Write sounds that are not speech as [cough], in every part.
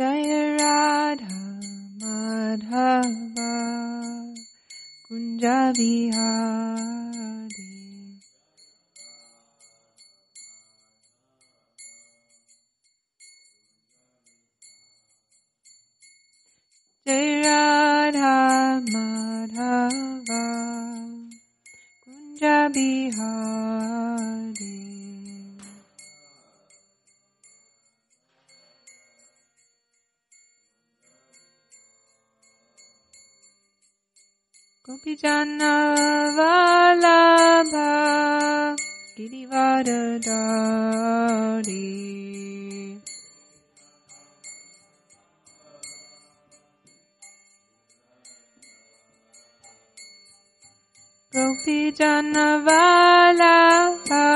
Jaya Radha Madhava Kunja Vihari Jai Radha Madhava Kunja Bihari Gopijana Vallabha Girivardhari Gopijana Vallabha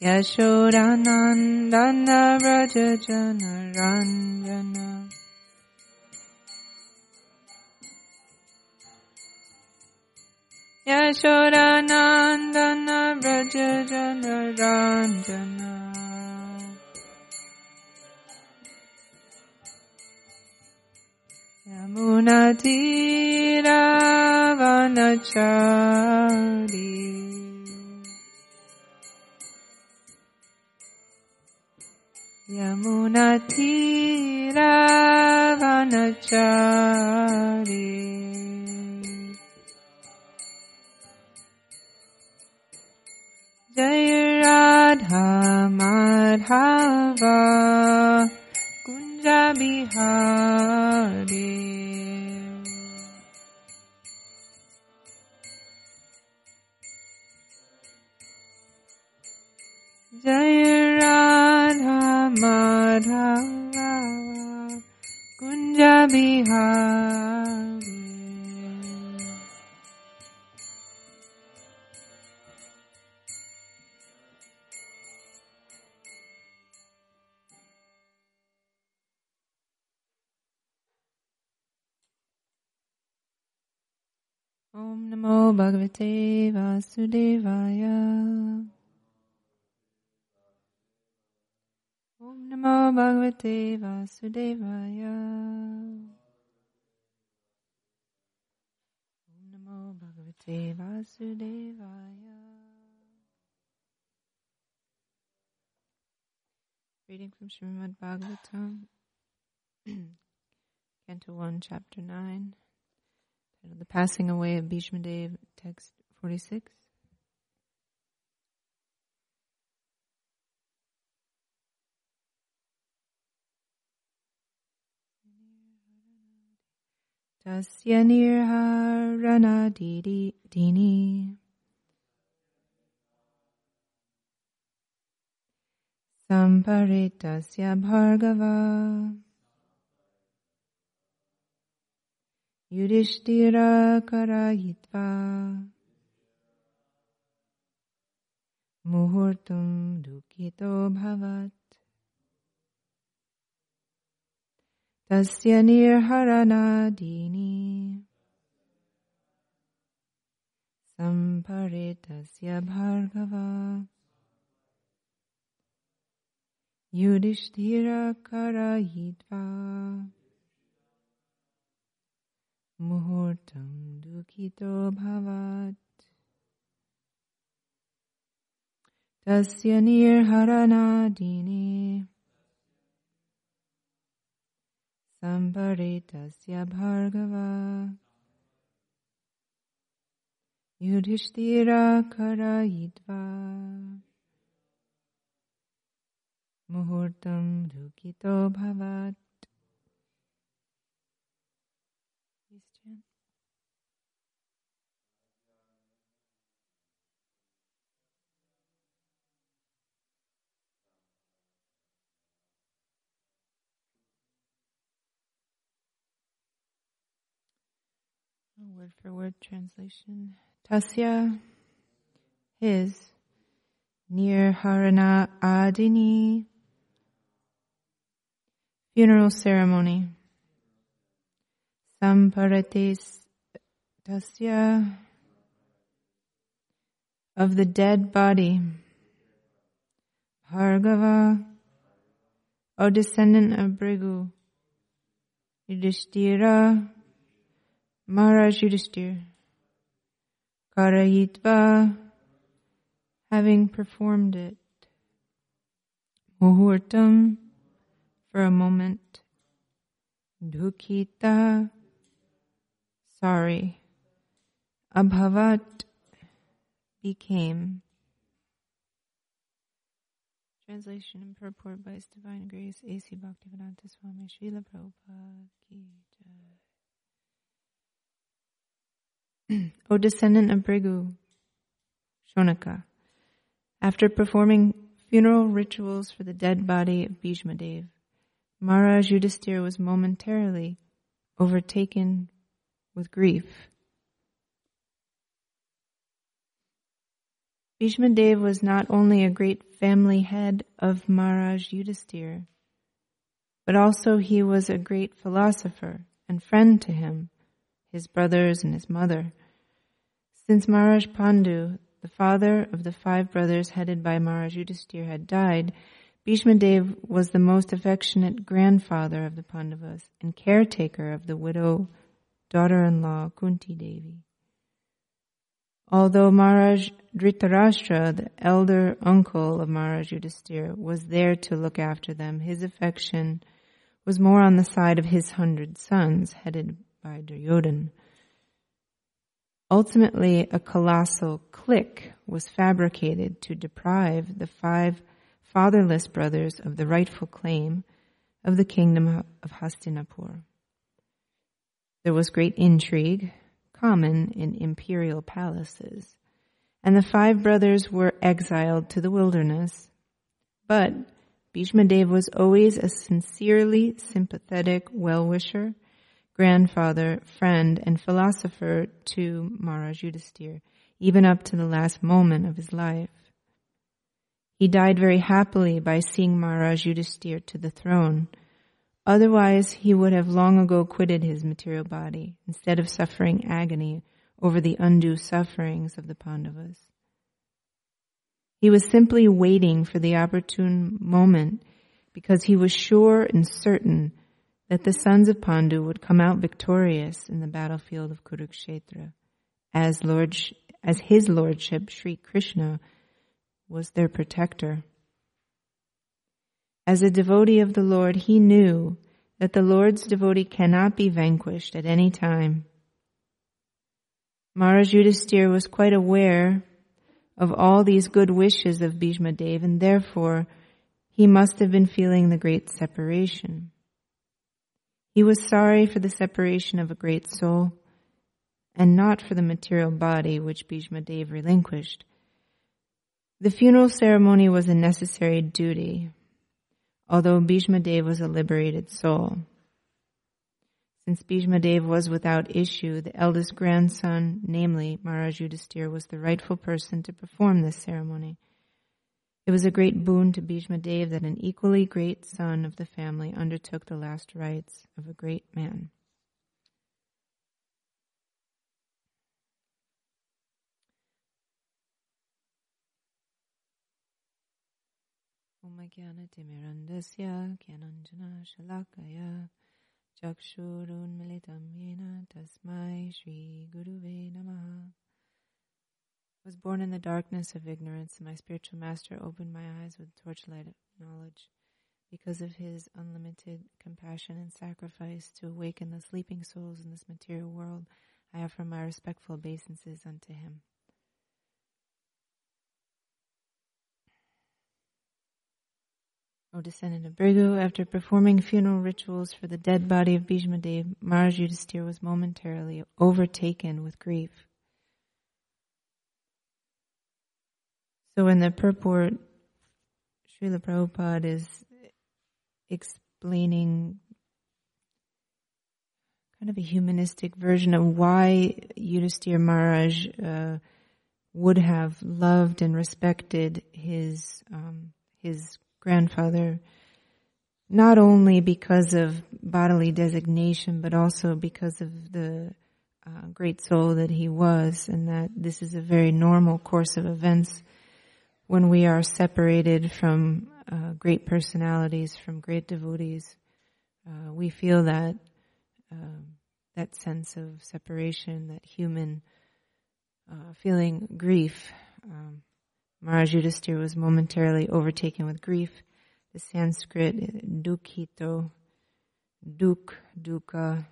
Yashodanandana Rajajana Ranjana Yashodanandana Rajajana Ranjana Jai Radha Madhava Kunja Bihari Jai Om Namo Bhagavate Vasudevaya Om Namo Bhagavate Vasudevaya. Namo Bhagavate Vasudevaya. Reading from Srimad Bhagavatam, [clears throat] Canto 1, Chapter 9, titled The Passing Away of Bhishma Dev, text 46. Tasya nirharana dini. Samparitasya bhargava. Yudhishthira karayitva. Muhurtum dukito bhavat Tasya nirharana dini Samparitasya bhargava Yudhishthira karayitva Muhurtam dukito bhavat Tasya Samparitasya bhargava Yudhishthira karayitva Muhurtam dukito bhavat Word for word translation. Tasya, his, near Harana Adini, funeral ceremony. Samparates tasya of the dead body. Bhargava, O descendant of Bhrigu, Yudhishthira, Maharaj Yudhishthir, Karayitva, having performed it, Muhurtam, for a moment, Dukita, sorry, Abhavat, became. Translation and purport by His Divine Grace A.C. Bhaktivedanta Swami Srila Prabhupada Ki O descendant of Bhrigu, Shaunaka, after performing funeral rituals for the dead body of Bhishmadev, Maharaj Yudhisthira was momentarily overtaken with grief. Bhishma Dev was not only a great family head of Maharaj Yudhisthira, but also he was a great philosopher and friend to him, his brothers and his mother. Since Maharaj Pandu, the father of the five brothers headed by Maharaj Yudhisthira, had died, Bhishma Dev was the most affectionate grandfather of the Pandavas and caretaker of the widow daughter-in-law Kunti Devi. Although Maharaj Dhritarashtra, the elder uncle of Maharaj Yudhisthira, was there to look after them, his affection was more on the side of his hundred sons, headed by Duryodhan. Ultimately, a colossal clique was fabricated to deprive the five fatherless brothers of the rightful claim of the kingdom of Hastinapur. There was great intrigue, common in imperial palaces. And the five brothers were exiled to the wilderness. But Bhishma Dev was always a sincerely sympathetic well-wisher, grandfather, friend, and philosopher to Maharaj Yudhisthira, even up to the last moment of his life. He died very happily by seeing Maharaj Yudhisthira to the throne, Otherwise, he would have long ago quitted his material body instead of suffering agony over the undue sufferings of the Pandavas. He was simply waiting for the opportune moment because he was sure and certain that the sons of Pandu would come out victorious in the battlefield of Kurukshetra as Lord, as his lordship Sri Krishna was their protector. As a devotee of the Lord, he knew that the Lord's devotee cannot be vanquished at any time. Maharaj Yudhisthira was quite aware of all these good wishes of Bhishma Dev and therefore he must have been feeling the great separation. He was sorry for the separation of a great soul and not for the material body which Bhishma Dev relinquished. The funeral ceremony was a necessary duty, although Bhishma Dev was a liberated soul. Since Bhishma Dev was without issue, the eldest grandson, namely Maharaj Yudhisthira, was the rightful person to perform this ceremony. It was a great boon to Bhishma Dev that an equally great son of the family undertook the last rites of a great man. ज्ञानतिमिरन्दस्य ज्ञानञ्जनशलाकया चक्षुरुन्मिलितं येन तस्मै श्रीगुरुवे नमः was born in the darkness of ignorance, and my spiritual master opened my eyes with torchlight of knowledge. Because of his unlimited compassion and sacrifice to awaken the sleeping souls in this material world, I offer my respectful obeisances unto him. O descendant of Bhrigu, after performing funeral rituals for the dead body of Bhishma Dev, Maharaj Yudhisthira was momentarily overtaken with grief. So in the purport, Srila Prabhupada is explaining kind of a humanistic version of why Yudhisthira Maharaj uh, would have loved and respected his um, his grandfather not only because of bodily designation, but also because of the uh, great soul that he was, and that this is a very normal course of events when we are separated from uh, great personalities, from great devotees. Uh, we feel that um, that sense of separation, that human uh, feeling grief. Um, Maharaj Yudhisthira was momentarily overtaken with grief. The Sanskrit dukhito, duk, dukkha.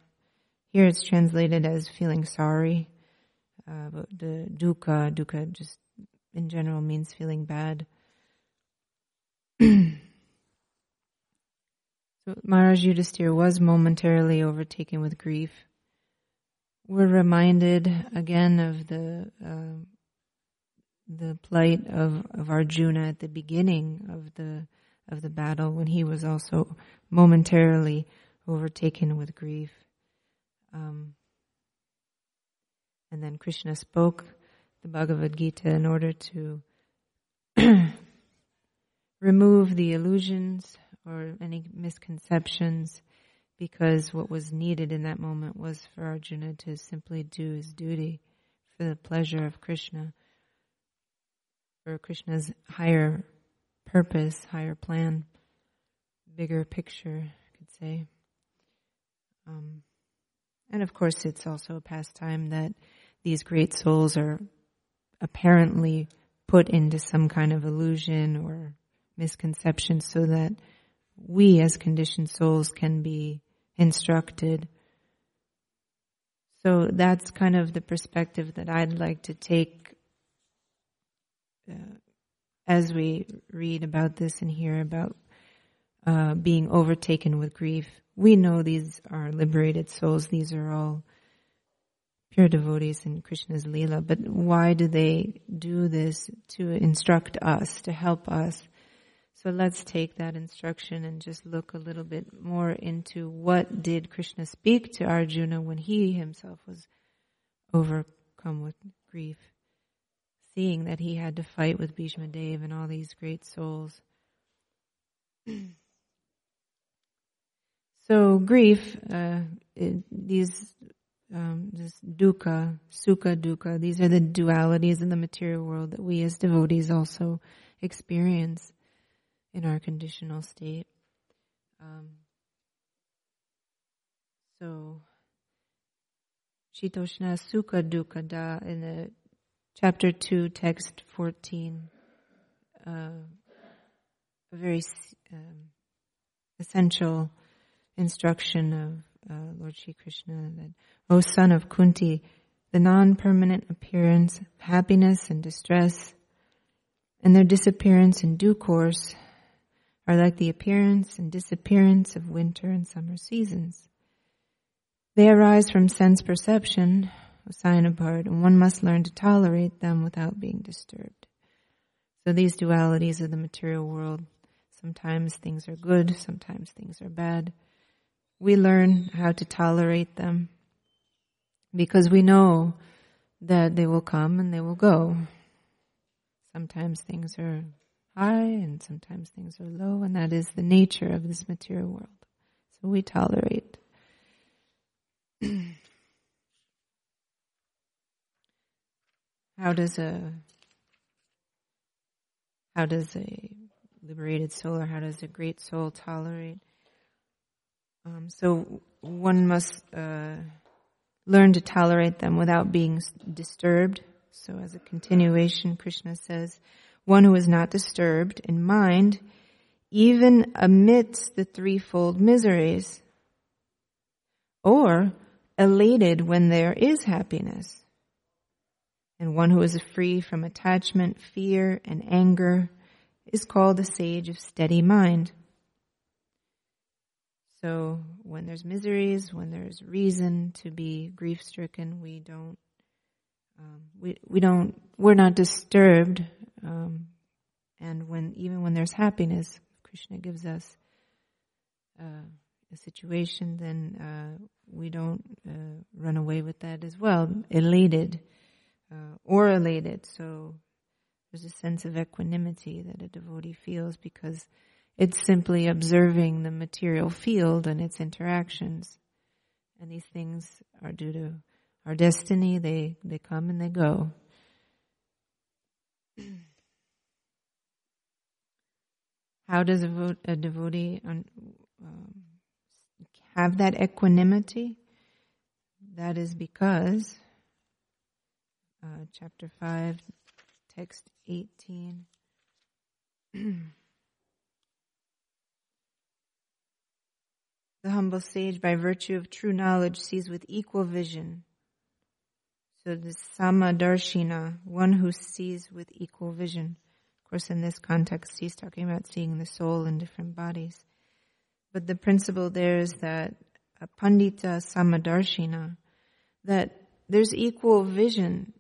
Here it's translated as feeling sorry, uh, but the dukkha, dukkha just in general means feeling bad. [clears throat] so Maharaj Yudhisthira was momentarily overtaken with grief. We're reminded again of the uh, the plight of, of Arjuna at the beginning of the of the battle when he was also momentarily overtaken with grief. Um, and then Krishna spoke the Bhagavad Gita in order to [clears throat] remove the illusions or any misconceptions because what was needed in that moment was for Arjuna to simply do his duty for the pleasure of Krishna, for Krishna's higher purpose, higher plan, bigger picture, I could say. Um, and of course, it's also a pastime that these great souls are apparently put into some kind of illusion or misconception so that we as conditioned souls can be instructed. So that's kind of the perspective that I'd like to take uh, as we read about this and hear about uh, being overtaken with grief. We know these are liberated souls. These are all pure devotees in Krishna's Leela. But why do they do this? To instruct us, to help us so let's take that instruction and just look a little bit more into what did Krishna speak to Arjuna when he himself was overcome with grief, seeing that he had to fight with Bhishma Dev and all these great souls. [clears throat] so grief, uh, these um, this dukkha, sukha, dukkha, these are the dualities in the material world that we as devotees also experience in our conditional state. Um, so, Shitoshna Sukha Dukkha Da in the chapter 2, text 14, uh, a very um, essential instruction of uh, Lord Sri Krishna that, O son of Kunti, the non-permanent appearance of happiness and distress and their disappearance in due course are like the appearance and disappearance of winter and summer seasons. They arise from sense perception, a sign of and one must learn to tolerate them without being disturbed. So these dualities of the material world, sometimes things are good, sometimes things are bad. We learn how to tolerate them because we know that they will come and they will go. Sometimes things are high and sometimes things are low, and that is the nature of this material world. So we tolerate. [clears throat] how does a how does a liberated soul or how does a great soul tolerate? Um, so one must uh, learn to tolerate them without being disturbed. So as a continuation, Krishna says, one who is not disturbed in mind, even amidst the threefold miseries, or elated when there is happiness, and one who is free from attachment, fear, and anger is called a sage of steady mind. So when there's miseries, when there's reason to be grief stricken, we don't, um, we, we don't, we're not disturbed um, and when even when there's happiness, Krishna gives us uh, a situation, then uh, we don't uh, run away with that as well, elated uh, or elated. So there's a sense of equanimity that a devotee feels because It's simply observing the material field and its interactions. And these things are due to our destiny. They, they come and they go. [clears throat] How does a, a devotee um, have that equanimity? That is because, uh, chapter 5, text 18. [clears throat] humble sage, by virtue of true knowledge, sees with equal vision. So the Samadarshina, one who sees with equal vision. Of course, in this context, he's talking about seeing the soul in different bodies. But the principle there is that a Pandita Samadarshina, that there's equal vision.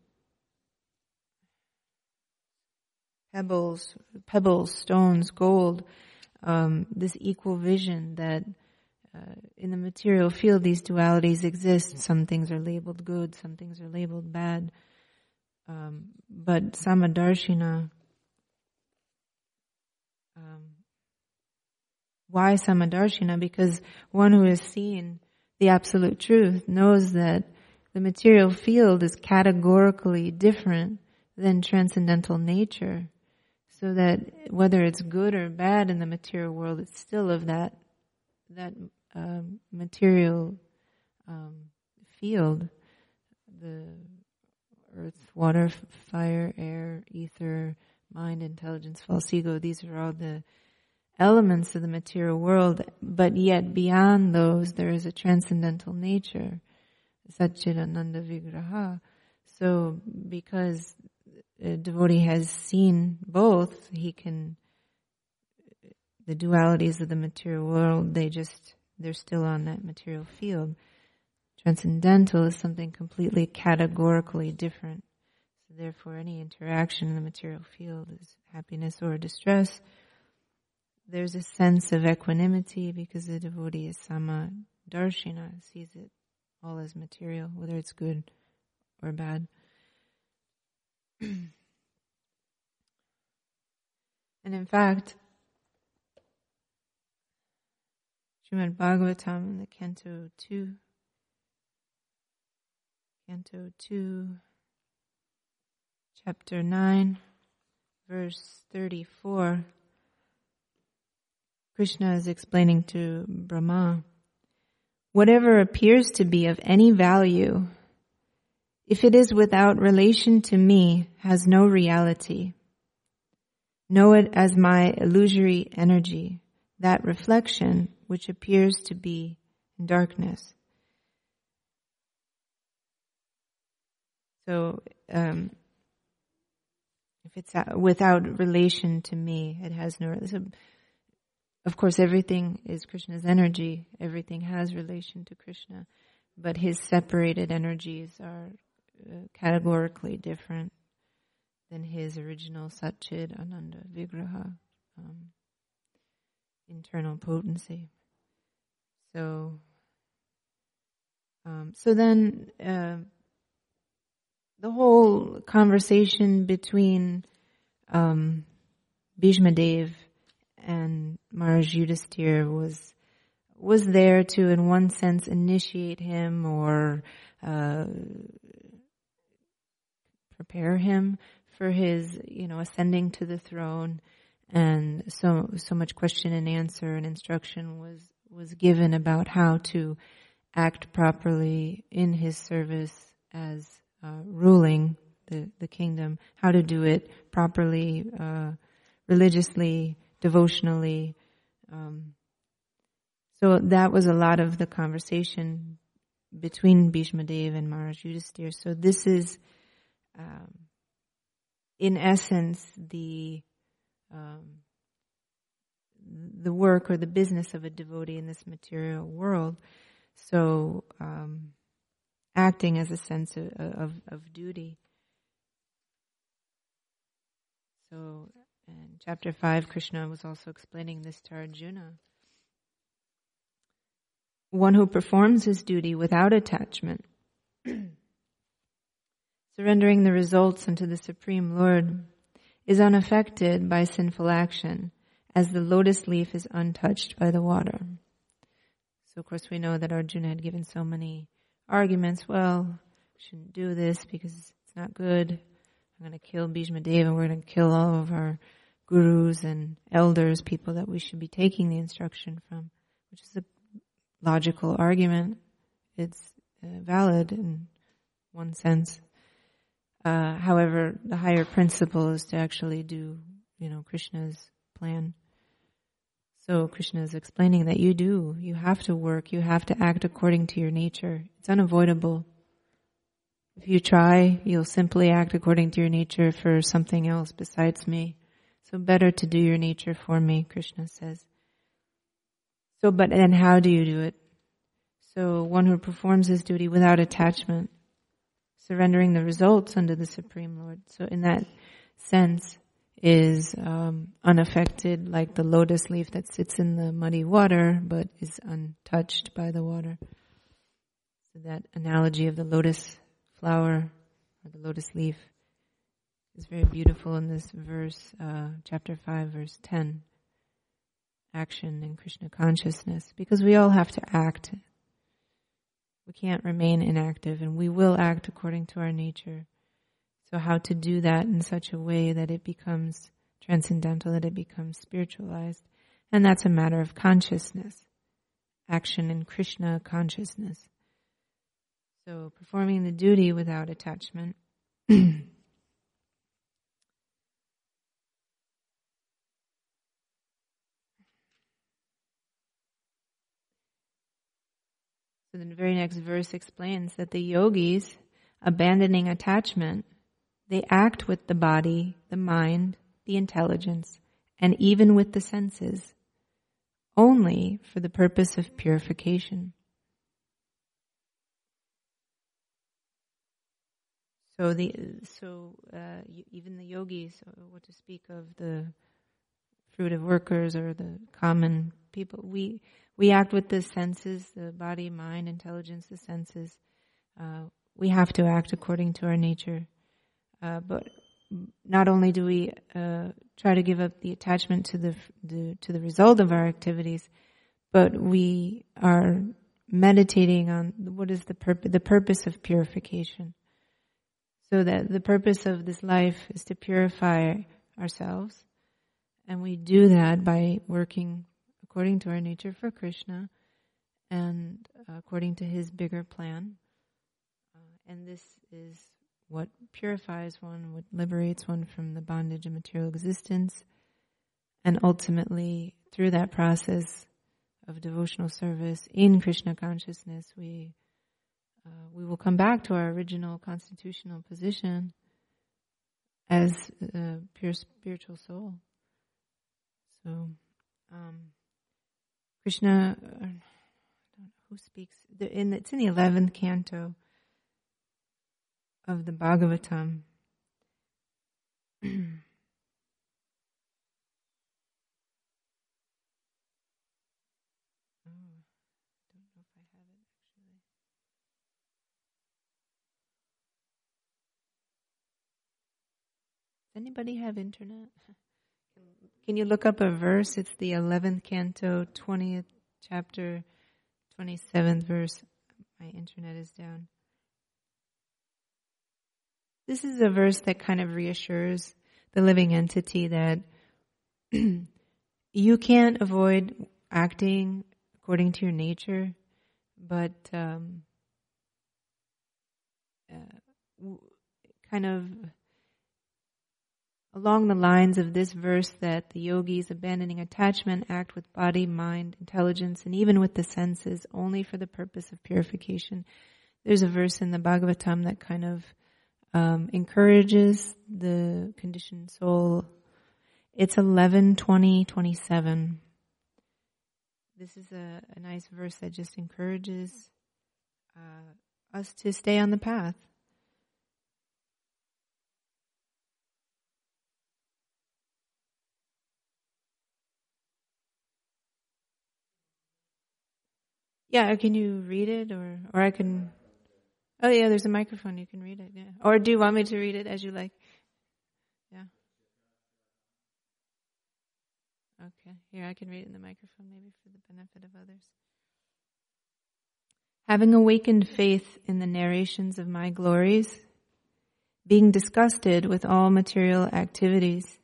Pebbles, pebbles, stones, gold, um, this equal vision that uh, in the material field, these dualities exist. Some things are labeled good, some things are labeled bad. Um, but Samadarshina, um, why Samadarshina? Because one who has seen the absolute truth knows that the material field is categorically different than transcendental nature. So that whether it's good or bad in the material world, it's still of that, that um, material um, field, the earth, water, fire, air, ether, mind, intelligence, false ego, these are all the elements of the material world, but yet beyond those there is a transcendental nature, Satchidananda Vigraha. So because a devotee has seen both, he can, the dualities of the material world, they just they're still on that material field. Transcendental is something completely categorically different. So therefore, any interaction in the material field is happiness or distress. There's a sense of equanimity because the devotee is sama darshina, sees it all as material, whether it's good or bad. [clears throat] and in fact, Srimad Bhagavatam, the Canto 2, Canto 2, Chapter 9, verse 34, Krishna is explaining to Brahma, whatever appears to be of any value, if it is without relation to me, has no reality. Know it as my illusory energy, that reflection which appears to be in darkness. So, um, if it's without relation to me, it has no. So of course, everything is Krishna's energy. Everything has relation to Krishna, but his separated energies are uh, categorically different than his original Satchid Ananda Vigraha, um, internal potency. So, um, so then uh, the whole conversation between um, Bhishma Dev and Maharaj Yudhisthira was was there to, in one sense, initiate him or uh, prepare him for his, you know, ascending to the throne. And so, so much question and answer and instruction was was given about how to act properly in his service as uh, ruling the, the kingdom, how to do it properly, uh, religiously, devotionally. Um, so that was a lot of the conversation between Bhishma Dev and Maharaj Yudhisthira. So this is, um, in essence, the um, the work or the business of a devotee in this material world. So, um, acting as a sense of, of, of duty. So, in chapter 5, Krishna was also explaining this to Arjuna. One who performs his duty without attachment, [clears throat] surrendering the results unto the Supreme Lord, is unaffected by sinful action as the lotus leaf is untouched by the water. So of course we know that Arjuna had given so many arguments. Well, shouldn't do this because it's not good. I'm going to kill Bhishma Deva. We're going to kill all of our gurus and elders, people that we should be taking the instruction from, which is a logical argument. It's uh, valid in one sense. Uh, however, the higher principle is to actually do, you know, Krishna's plan. So Krishna is explaining that you do, you have to work, you have to act according to your nature. It's unavoidable. If you try, you'll simply act according to your nature for something else besides me. So better to do your nature for me, Krishna says. So, but then how do you do it? So one who performs his duty without attachment, surrendering the results unto the Supreme Lord. So in that sense, is um, unaffected, like the lotus leaf that sits in the muddy water, but is untouched by the water. So that analogy of the lotus flower or the lotus leaf is very beautiful in this verse, uh, chapter five, verse ten. Action in Krishna consciousness, because we all have to act. We can't remain inactive, and we will act according to our nature. So how to do that in such a way that it becomes transcendental, that it becomes spiritualized. And that's a matter of consciousness. Action in Krishna consciousness. So performing the duty without attachment. [clears throat] So the very next verse explains that the yogis, abandoning attachment, they act with the body, the mind, the intelligence, and even with the senses, only for the purpose of purification. So the so uh, even the yogis, uh, what to speak of the fruitive workers or the common people, we we act with the senses, the body, mind, intelligence, the senses. Uh, we have to act according to our nature. Uh, but not only do we uh, try to give up the attachment to the, the, to the result of our activities, but we are meditating on what is the purpose the purpose of purification. So that the purpose of this life is to purify ourselves, and we do that by working according to our nature for Krishna and according to His bigger plan. Uh, and this is what purifies one, what liberates one from the bondage of material existence, and ultimately, through that process of devotional service in Krishna consciousness, we uh, we will come back to our original constitutional position as a pure spiritual soul. So, um, Krishna, uh, who speaks? In, it's in the eleventh canto of the Bhagavatam. anybody have internet? Can you look up a verse? It's the 11th canto, 20th chapter, 27th verse. My internet is down. This is a verse that kind of reassures the living entity that [clears throat] you can't avoid acting according to your nature, but um, uh, kind of along the lines of this verse that the yogis abandoning attachment act with body, mind, intelligence, and even with the senses only for the purpose of purification. There's a verse in the Bhagavatam that kind of um, encourages the conditioned soul. It's 11, 20, 27. This is a, a nice verse that just encourages uh, us to stay on the path. Yeah, can you read it, or or I can Oh yeah, there's a microphone. You can read it. Yeah. Or do you want me to read it as you like? Yeah. Okay, here I can read it in the microphone maybe for the benefit of others. Having awakened faith in the narrations of my glories, being disgusted with all material activities,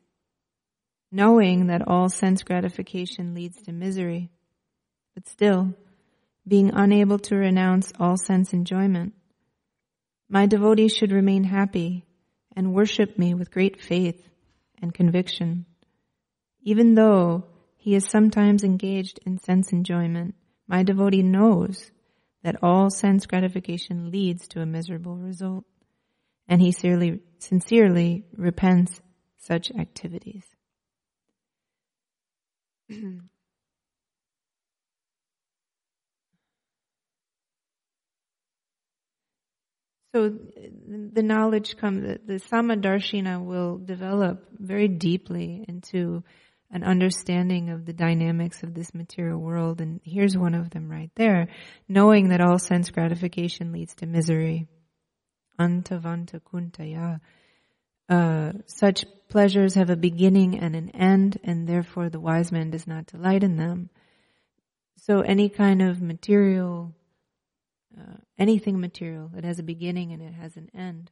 knowing that all sense gratification leads to misery, but still being unable to renounce all sense enjoyment, my devotee should remain happy and worship me with great faith and conviction. Even though he is sometimes engaged in sense enjoyment, my devotee knows that all sense gratification leads to a miserable result, and he sincerely, sincerely repents such activities. [clears throat] So the knowledge comes, the, the Samadarshina will develop very deeply into an understanding of the dynamics of this material world. And here's one of them right there. Knowing that all sense gratification leads to misery. Antavanta kaunteya. Uh, such pleasures have a beginning and an end, and therefore the wise man does not delight in them. So any kind of material uh, anything material. It has a beginning and it has an end.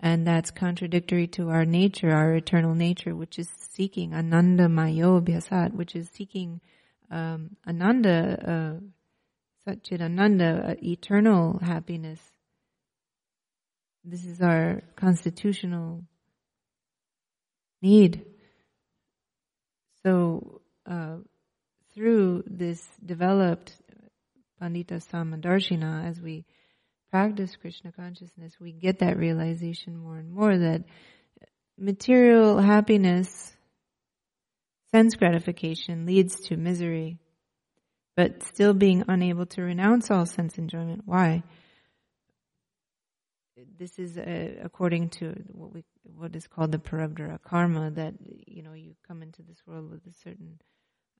And that's contradictory to our nature, our eternal nature, which is seeking ananda mayo bhyasat, which is seeking um, ananda, uh, satchit ananda, uh, eternal happiness. This is our constitutional need. So, uh, through this developed Pandita Samadarshina, as we practice Krishna consciousness, we get that realization more and more that material happiness, sense gratification leads to misery, but still being unable to renounce all sense enjoyment. Why? This is uh, according to what we what is called the prarabdha karma that you know you come into this world with a certain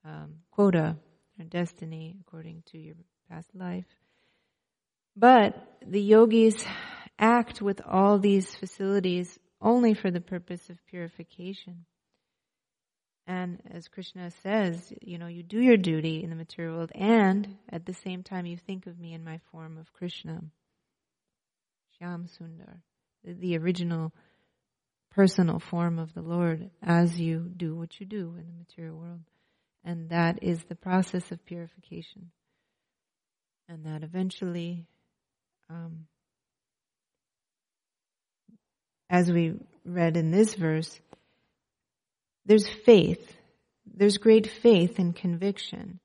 um, quota or destiny according to your past life. But the yogis act with all these facilities only for the purpose of purification. And as Krishna says, you know, you do your duty in the material world and at the same time you think of me in my form of Krishna. Shyam Sundar, the original personal form of the Lord as you do what you do in the material world. And that is the process of purification and that eventually, um, as we read in this verse, there's faith. There's great faith and conviction.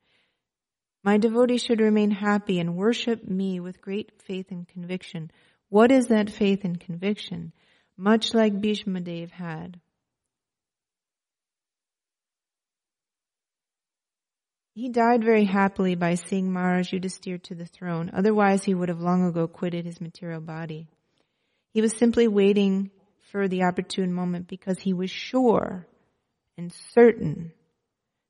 My devotee should remain happy and worship me with great faith and conviction. What is that faith and conviction? Much like Bhishma Dev had. He died very happily by seeing Maharaj Yudhisthira to the throne. Otherwise, he would have long ago quitted his material body. He was simply waiting for the opportune moment because he was sure and certain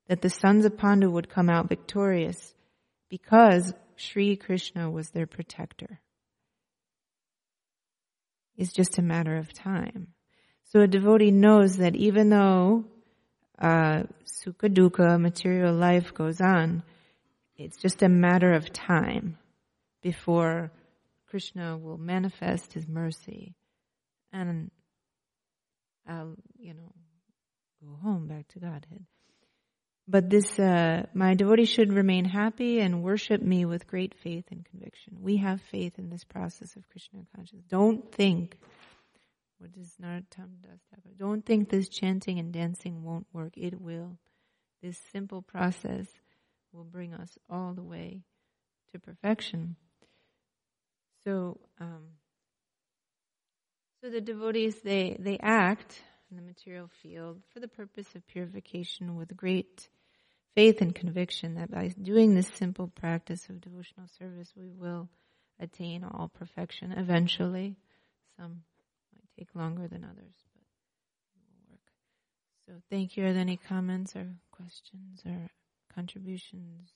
that the sons of Pandu would come out victorious because Sri Krishna was their protector. It's just a matter of time. So a devotee knows that even though uh, sukha dukkha, material life goes on, it's just a matter of time before Krishna will manifest his mercy and I'll, you know, go home back to Godhead. But this, uh, my devotee should remain happy and worship me with great faith and conviction. We have faith in this process of Krishna consciousness. Don't think what does Narottam Das Thakur? Don't think this chanting and dancing won't work. It will. This simple process will bring us all the way to perfection. So, um, so the devotees they they act in the material field for the purpose of purification with great faith and conviction that by doing this simple practice of devotional service we will attain all perfection eventually. Some take longer than others, but it will work. So thank you. Are there any comments or questions or contributions?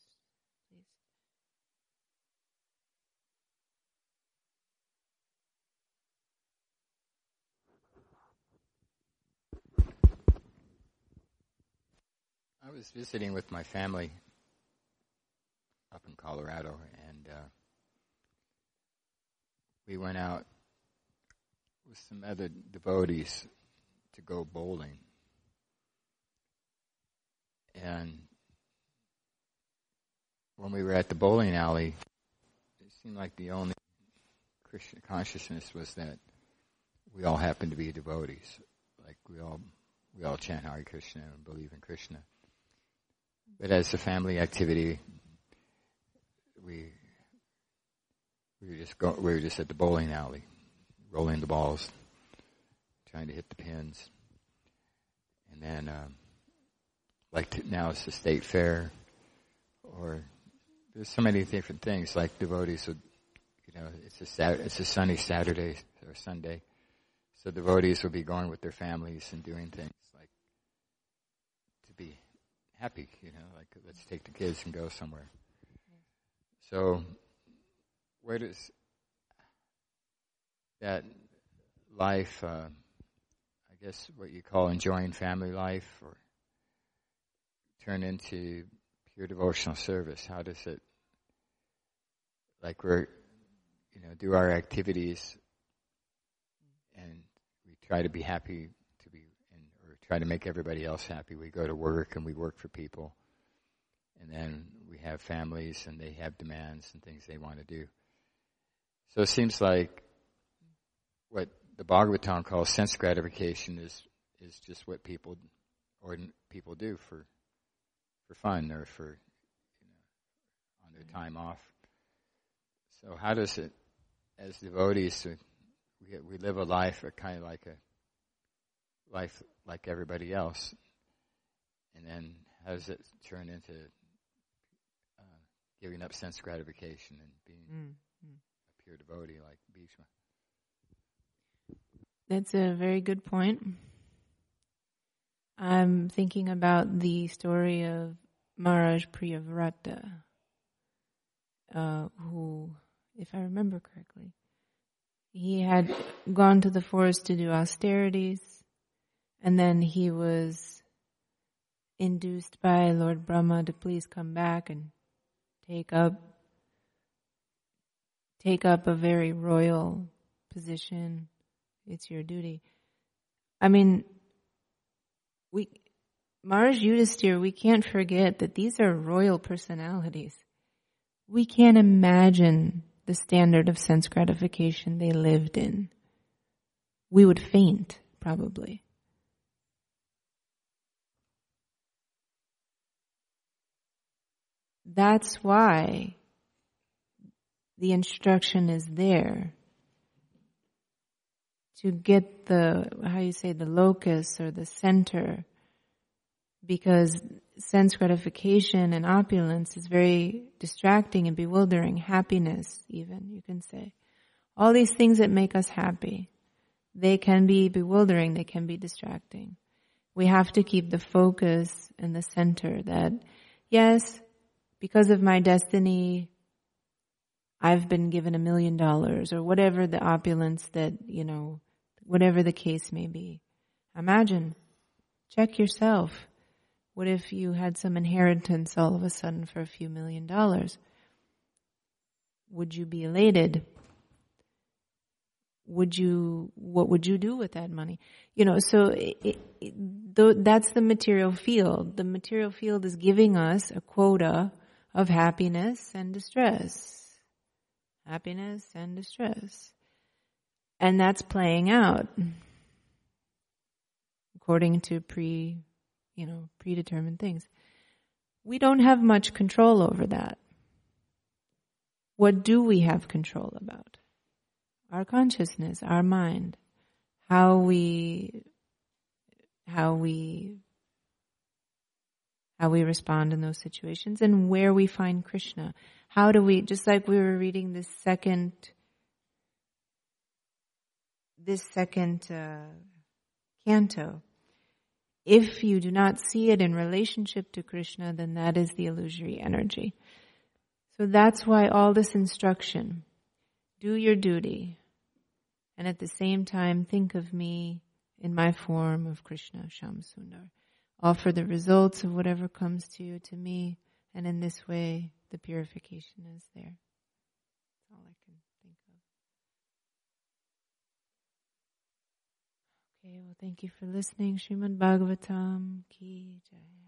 I was was visiting with my family up in Colorado, and uh, we went out with some other devotees to go bowling. And when we were at the bowling alley, it seemed like the only Krishna consciousness was that we all happened to be devotees. Like we all we all chant Hare Krishna and believe in Krishna. But as a family activity, we we were just go, we were just at the bowling alley, rolling the balls, trying to hit the pins, and then um, like t- now it's the state fair, or there's so many different things. Like devotees would, you know, it's a Sat- it's a sunny Saturday or Sunday, so devotees will be going with their families and doing things like to be happy, you know, like let's take the kids and go somewhere. So, where does that life, uh, I guess what you call enjoying family life, or turn into pure devotional service? How does it, like we're, you know, do our activities and we try to be happy to be, and, or try to make everybody else happy. We go to work and we work for people. And then we have families and they have demands and things they want to do. So it seems like what the Bhagavatam calls sense gratification is is just what people or people do for for fun or for you know on their time off. So how does it, as devotees, we we live a life kind of like a life like everybody else, and then how does it turn into uh, giving up sense gratification and being mm-hmm. a pure devotee like Bhishma? That's a very good point. I'm thinking about the story of Maharaj Priyavrata, uh, who, if I remember correctly, he had gone to the forest to do austerities, and then he was induced by Lord Brahma to please come back and take up take up a very royal position. It's your duty. I mean, we Maharaj Yudhisthira, we can't forget that these are royal personalities. We can't imagine the standard of sense gratification they lived in. We would faint, probably. That's why the instruction is there to get the, how you say, the locus or the center because sense gratification and opulence is very distracting and bewildering. Happiness, even, you can say. All these things that make us happy, they can be bewildering, they can be distracting. We have to keep the focus in the center that, yes, because of my destiny, I've been given a million dollars or whatever the opulence that, you know, whatever the case may be. Imagine, check yourself what if you had some inheritance all of a sudden for a few million dollars? Would you be elated? Would you, what would you do with that money? You know, so it, it, that's the material field. The material field is giving us a quota of happiness and distress. Happiness and distress. And that's playing out according to pre you know, predetermined things. We don't have much control over that. What do we have control about? Our consciousness, our mind, how we, how we, how we respond in those situations and where we find Krishna. How do we, just like we were reading this second, this second uh, canto. If you do not see it in relationship to Krishna, then that is the illusory energy. So that's why all this instruction do your duty, and at the same time, think of me in my form of Krishna Shamsundar. Offer the results of whatever comes to you to me, and in this way, the purification is there. Okay, well, thank you for listening. Shrimad Bhagavatam Ki Jai.